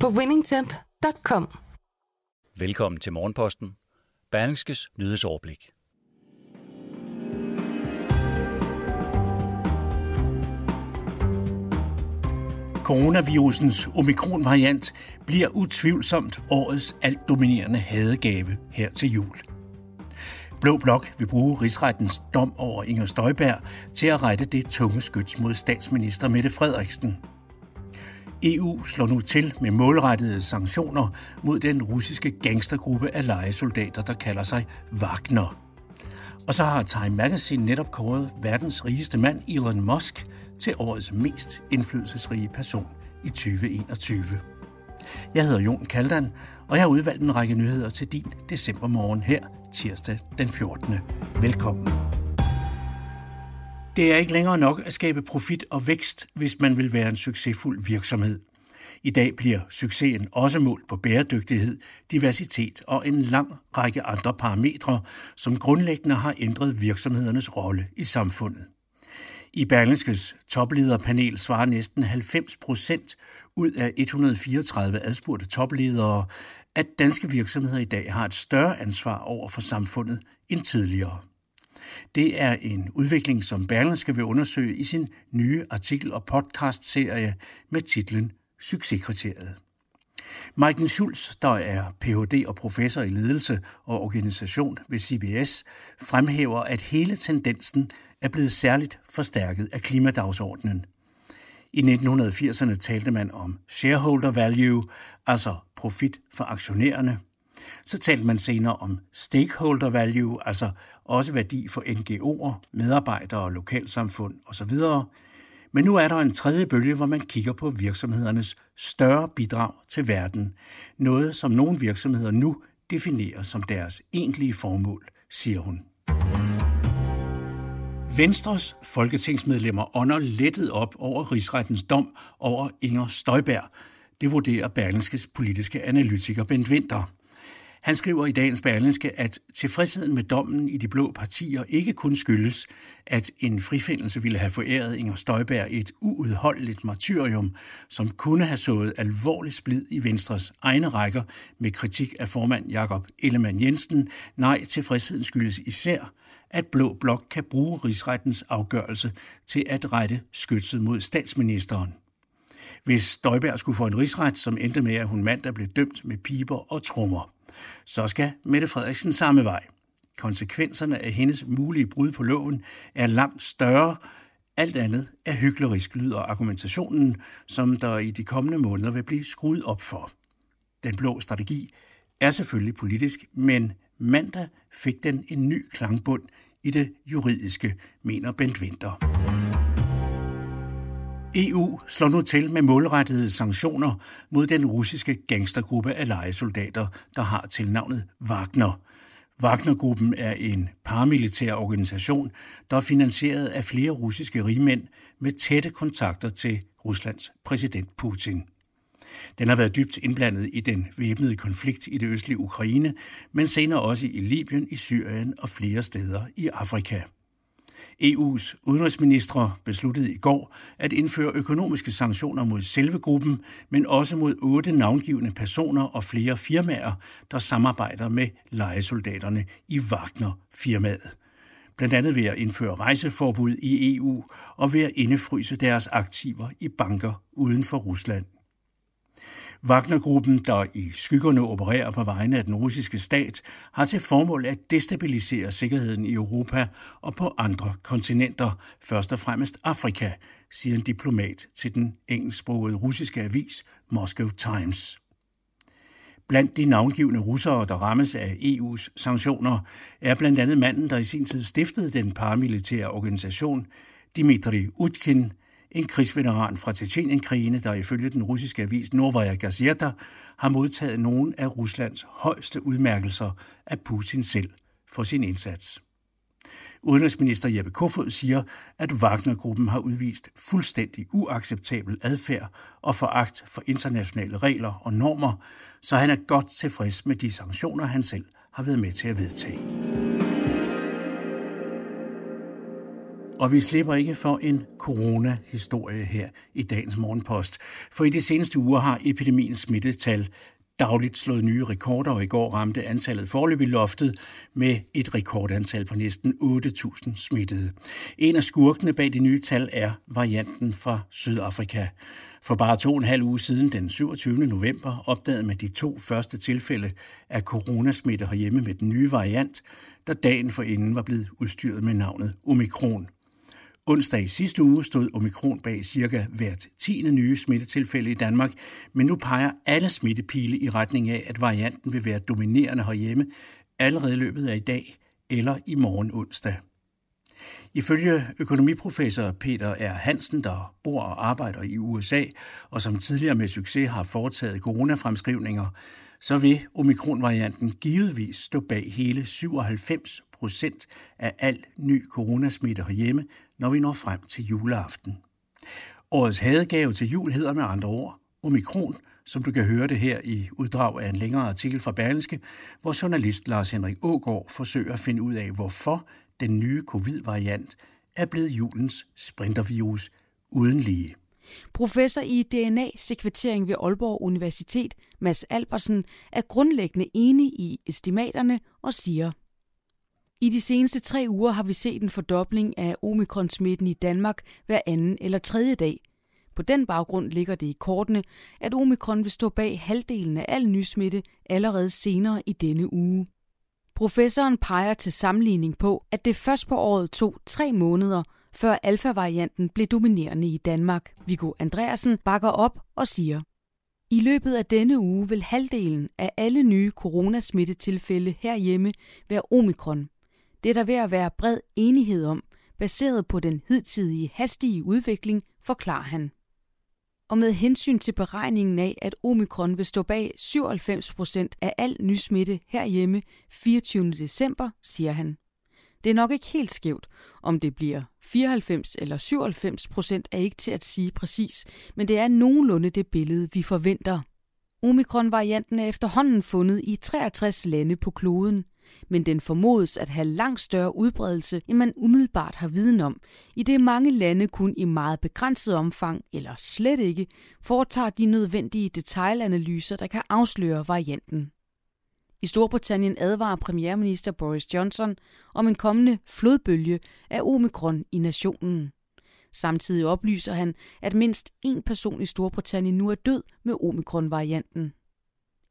på winningtemp.com. Velkommen til Morgenposten. Berlingskes nyhedsoverblik. Coronavirusens omikron-variant bliver utvivlsomt årets altdominerende hadegave her til jul. Blå Blok vil bruge rigsrettens dom over Inger Støjberg til at rette det tunge skyts mod statsminister Mette Frederiksen. EU slår nu til med målrettede sanktioner mod den russiske gangstergruppe af lejesoldater, der kalder sig Wagner. Og så har Time Magazine netop kåret verdens rigeste mand, Elon Musk, til årets mest indflydelsesrige person i 2021. Jeg hedder Jon Kaldan, og jeg har udvalgt en række nyheder til din decembermorgen her, tirsdag den 14. Velkommen. Det er ikke længere nok at skabe profit og vækst, hvis man vil være en succesfuld virksomhed. I dag bliver succesen også målt på bæredygtighed, diversitet og en lang række andre parametre, som grundlæggende har ændret virksomhedernes rolle i samfundet. I Berlingskes toplederpanel svarer næsten 90 procent ud af 134 adspurgte topledere, at danske virksomheder i dag har et større ansvar over for samfundet end tidligere. Det er en udvikling, som Berlingske vil undersøge i sin nye artikel- og podcast-serie med titlen Succeskriteriet. Maiken Schulz, der er Ph.D. og professor i ledelse og organisation ved CBS, fremhæver, at hele tendensen er blevet særligt forstærket af klimadagsordenen. I 1980'erne talte man om shareholder value, altså profit for aktionærerne. Så talte man senere om stakeholder value, altså også værdi for NGO'er, medarbejdere og lokalsamfund osv. Men nu er der en tredje bølge, hvor man kigger på virksomhedernes større bidrag til verden. Noget, som nogle virksomheder nu definerer som deres egentlige formål, siger hun. Venstres folketingsmedlemmer ånder lettet op over rigsrettens dom over Inger Støjberg. Det vurderer Berlingskes politiske analytiker Bent Winter. Han skriver i dagens Berlingske, at tilfredsheden med dommen i de blå partier ikke kun skyldes, at en frifindelse ville have foræret Inger Støjberg et uudholdeligt martyrium, som kunne have sået alvorlig splid i Venstres egne rækker med kritik af formand Jakob Ellemann Jensen. Nej, tilfredsheden skyldes især, at Blå Blok kan bruge rigsrettens afgørelse til at rette skytset mod statsministeren. Hvis Støjberg skulle få en rigsret, som endte med, at hun mandag blev dømt med piber og trommer, så skal Mette Frederiksen samme vej. Konsekvenserne af hendes mulige brud på loven er langt større. Alt andet er hyklerisk lyder argumentationen, som der i de kommende måneder vil blive skruet op for. Den blå strategi er selvfølgelig politisk, men mandag fik den en ny klangbund i det juridiske, mener Bent Winter. EU slår nu til med målrettede sanktioner mod den russiske gangstergruppe af lejesoldater, der har tilnavnet Wagner. Wagnergruppen er en paramilitær organisation, der er finansieret af flere russiske rigmænd med tætte kontakter til Ruslands præsident Putin. Den har været dybt indblandet i den væbnede konflikt i det østlige Ukraine, men senere også i Libyen, i Syrien og flere steder i Afrika. EU's udenrigsministre besluttede i går at indføre økonomiske sanktioner mod selve gruppen, men også mod otte navngivende personer og flere firmaer, der samarbejder med lejesoldaterne i Wagner-firmaet. Blandt andet ved at indføre rejseforbud i EU og ved at indefryse deres aktiver i banker uden for Rusland. Wagnergruppen, der i skyggerne opererer på vegne af den russiske stat, har til formål at destabilisere sikkerheden i Europa og på andre kontinenter, først og fremmest Afrika, siger en diplomat til den engelsksprogede russiske avis Moscow Times. Blandt de navngivende russere, der rammes af EU's sanktioner, er blandt andet manden, der i sin tid stiftede den paramilitære organisation, Dmitri Utkin, en krigsveteran fra Tjetjenienkrigene, der ifølge den russiske avis Novaya Gazeta har modtaget nogle af Ruslands højeste udmærkelser af Putin selv for sin indsats. Udenrigsminister Jeppe Kofod siger, at Wagner-gruppen har udvist fuldstændig uacceptabel adfærd og foragt for internationale regler og normer, så han er godt tilfreds med de sanktioner, han selv har været med til at vedtage. Og vi slipper ikke for en corona-historie her i dagens morgenpost. For i de seneste uger har epidemiens smittetal dagligt slået nye rekorder, og i går ramte antallet forløb i loftet med et rekordantal på næsten 8.000 smittede. En af skurkene bag de nye tal er varianten fra Sydafrika. For bare to og en halv uge siden, den 27. november, opdagede man de to første tilfælde af coronasmitte herhjemme med den nye variant, der dagen forinden var blevet udstyret med navnet Omikron. Onsdag i sidste uge stod omikron bag cirka hvert tiende nye smittetilfælde i Danmark, men nu peger alle smittepile i retning af, at varianten vil være dominerende herhjemme allerede i løbet af i dag eller i morgen onsdag. Ifølge økonomiprofessor Peter R. Hansen, der bor og arbejder i USA, og som tidligere med succes har foretaget coronafremskrivninger, så vil omikronvarianten givetvis stå bag hele 97 procent af al ny coronasmitte herhjemme, når vi når frem til juleaften. Årets hadegave til jul hedder med andre ord Omikron, som du kan høre det her i uddrag af en længere artikel fra Berlingske, hvor journalist Lars Henrik Ågård forsøger at finde ud af, hvorfor den nye covid-variant er blevet julens sprintervirus uden lige. Professor i DNA-sekventering ved Aalborg Universitet, Mads Albersen, er grundlæggende enig i estimaterne og siger, i de seneste tre uger har vi set en fordobling af omikronsmitten i Danmark hver anden eller tredje dag. På den baggrund ligger det i kortene, at omikron vil stå bag halvdelen af al nysmitte allerede senere i denne uge. Professoren peger til sammenligning på, at det først på året tog tre måneder, før alfa-varianten blev dominerende i Danmark. Viggo Andreasen bakker op og siger, i løbet af denne uge vil halvdelen af alle nye coronasmittetilfælde herhjemme være omikron. Det er der ved at være bred enighed om, baseret på den hidtidige hastige udvikling, forklarer han. Og med hensyn til beregningen af, at omikron vil stå bag 97 procent af al nysmitte herhjemme 24. december, siger han. Det er nok ikke helt skævt, om det bliver 94 eller 97 procent er ikke til at sige præcis, men det er nogenlunde det billede, vi forventer. Omikron-varianten er efterhånden fundet i 63 lande på kloden – men den formodes at have langt større udbredelse, end man umiddelbart har viden om, i det mange lande kun i meget begrænset omfang, eller slet ikke, foretager de nødvendige detaljanalyser, der kan afsløre varianten. I Storbritannien advarer premierminister Boris Johnson om en kommende flodbølge af omikron i nationen. Samtidig oplyser han, at mindst en person i Storbritannien nu er død med omikron-varianten.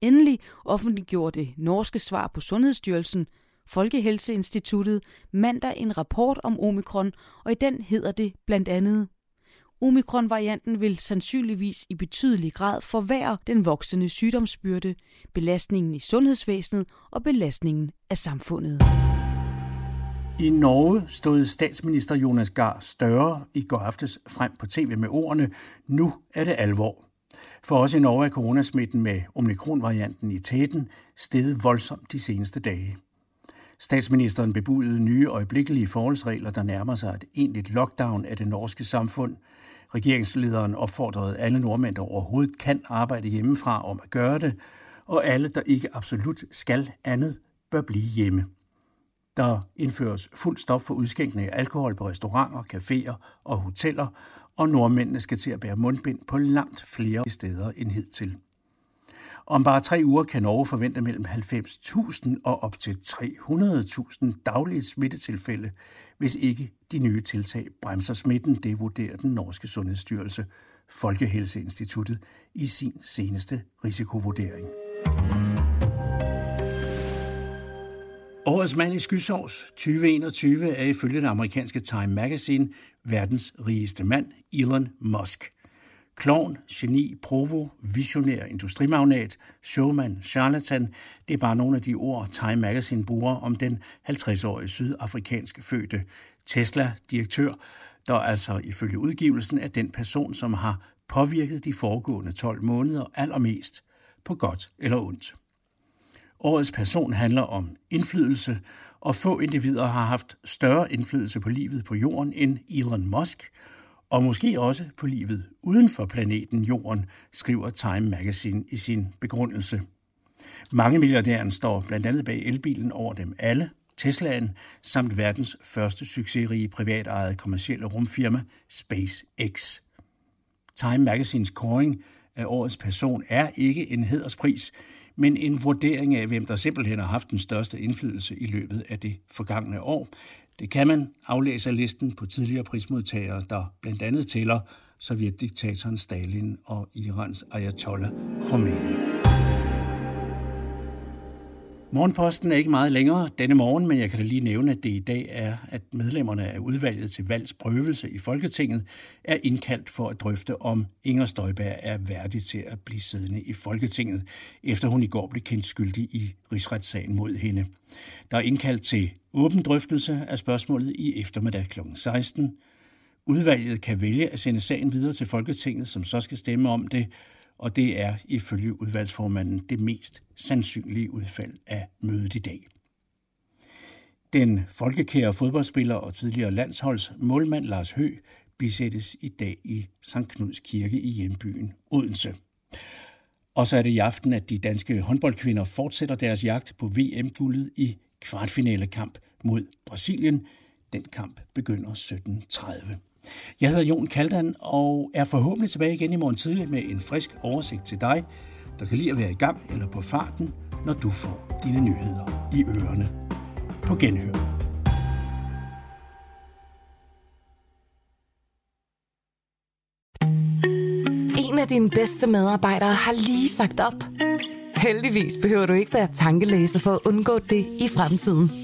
Endelig offentliggjorde det norske svar på Sundhedsstyrelsen, Folkehelseinstituttet, mandag en rapport om omikron, og i den hedder det blandt andet Omikron-varianten vil sandsynligvis i betydelig grad forværre den voksende sygdomsbyrde, belastningen i sundhedsvæsenet og belastningen af samfundet. I Norge stod statsminister Jonas Gahr større i går aftes frem på tv med ordene, nu er det alvor. For os i Norge er coronasmitten med omikronvarianten i tæten steget voldsomt de seneste dage. Statsministeren bebudede nye øjeblikkelige forholdsregler, der nærmer sig et egentligt lockdown af det norske samfund. Regeringslederen opfordrede alle nordmænd, der overhovedet kan arbejde hjemmefra om at gøre det, og alle, der ikke absolut skal andet, bør blive hjemme. Der indføres fuld stop for udskænkning af alkohol på restauranter, caféer og hoteller, og nordmændene skal til at bære mundbind på langt flere steder end hidtil. Om bare tre uger kan Norge forvente mellem 90.000 og op til 300.000 daglige smittetilfælde, hvis ikke de nye tiltag bremser smitten, det vurderer den norske sundhedsstyrelse, Folkehelseinstituttet, i sin seneste risikovurdering. Årets mand i skysovs 2021 er ifølge det amerikanske Time Magazine verdens rigeste mand, Elon Musk. Klovn, geni, provo, visionær, industrimagnat, showman, charlatan, det er bare nogle af de ord, Time Magazine bruger om den 50-årige sydafrikanske fødte Tesla-direktør, der altså ifølge udgivelsen er den person, som har påvirket de foregående 12 måneder allermest, på godt eller ondt. Årets person handler om indflydelse, og få individer har haft større indflydelse på livet på jorden end Elon Musk, og måske også på livet uden for planeten Jorden, skriver Time Magazine i sin begrundelse. Mange milliardæren står blandt andet bag elbilen over dem alle, Teslaen, samt verdens første succesrige privatejede kommercielle rumfirma SpaceX. Time Magazines kåring af årets person er ikke en hederspris, men en vurdering af, hvem der simpelthen har haft den største indflydelse i løbet af det forgangne år. Det kan man aflæse af listen på tidligere prismodtagere, der blandt andet tæller sovjetdiktatoren Stalin og Irans Ayatollah Khomeini. Morgenposten er ikke meget længere denne morgen, men jeg kan da lige nævne, at det i dag er, at medlemmerne af udvalget til valgsprøvelse i Folketinget er indkaldt for at drøfte, om Inger Støjberg er værdig til at blive siddende i Folketinget, efter hun i går blev kendt skyldig i rigsretssagen mod hende. Der er indkaldt til åben drøftelse af spørgsmålet i eftermiddag kl. 16. Udvalget kan vælge at sende sagen videre til Folketinget, som så skal stemme om det, og det er ifølge udvalgsformanden det mest sandsynlige udfald af mødet i dag. Den folkekære fodboldspiller og tidligere landsholds målmand Lars Hø bisættes i dag i St. Knuds Kirke i hjembyen Odense. Og så er det i aften, at de danske håndboldkvinder fortsætter deres jagt på VM-guldet i kvartfinalekamp mod Brasilien. Den kamp begynder 17.30. Jeg hedder Jon Kaldan og er forhåbentlig tilbage igen i morgen tidlig med en frisk oversigt til dig, der kan lide at være i gang eller på farten, når du får dine nyheder i ørerne. På genhør. En af dine bedste medarbejdere har lige sagt op. Heldigvis behøver du ikke være tankelæser for at undgå det i fremtiden.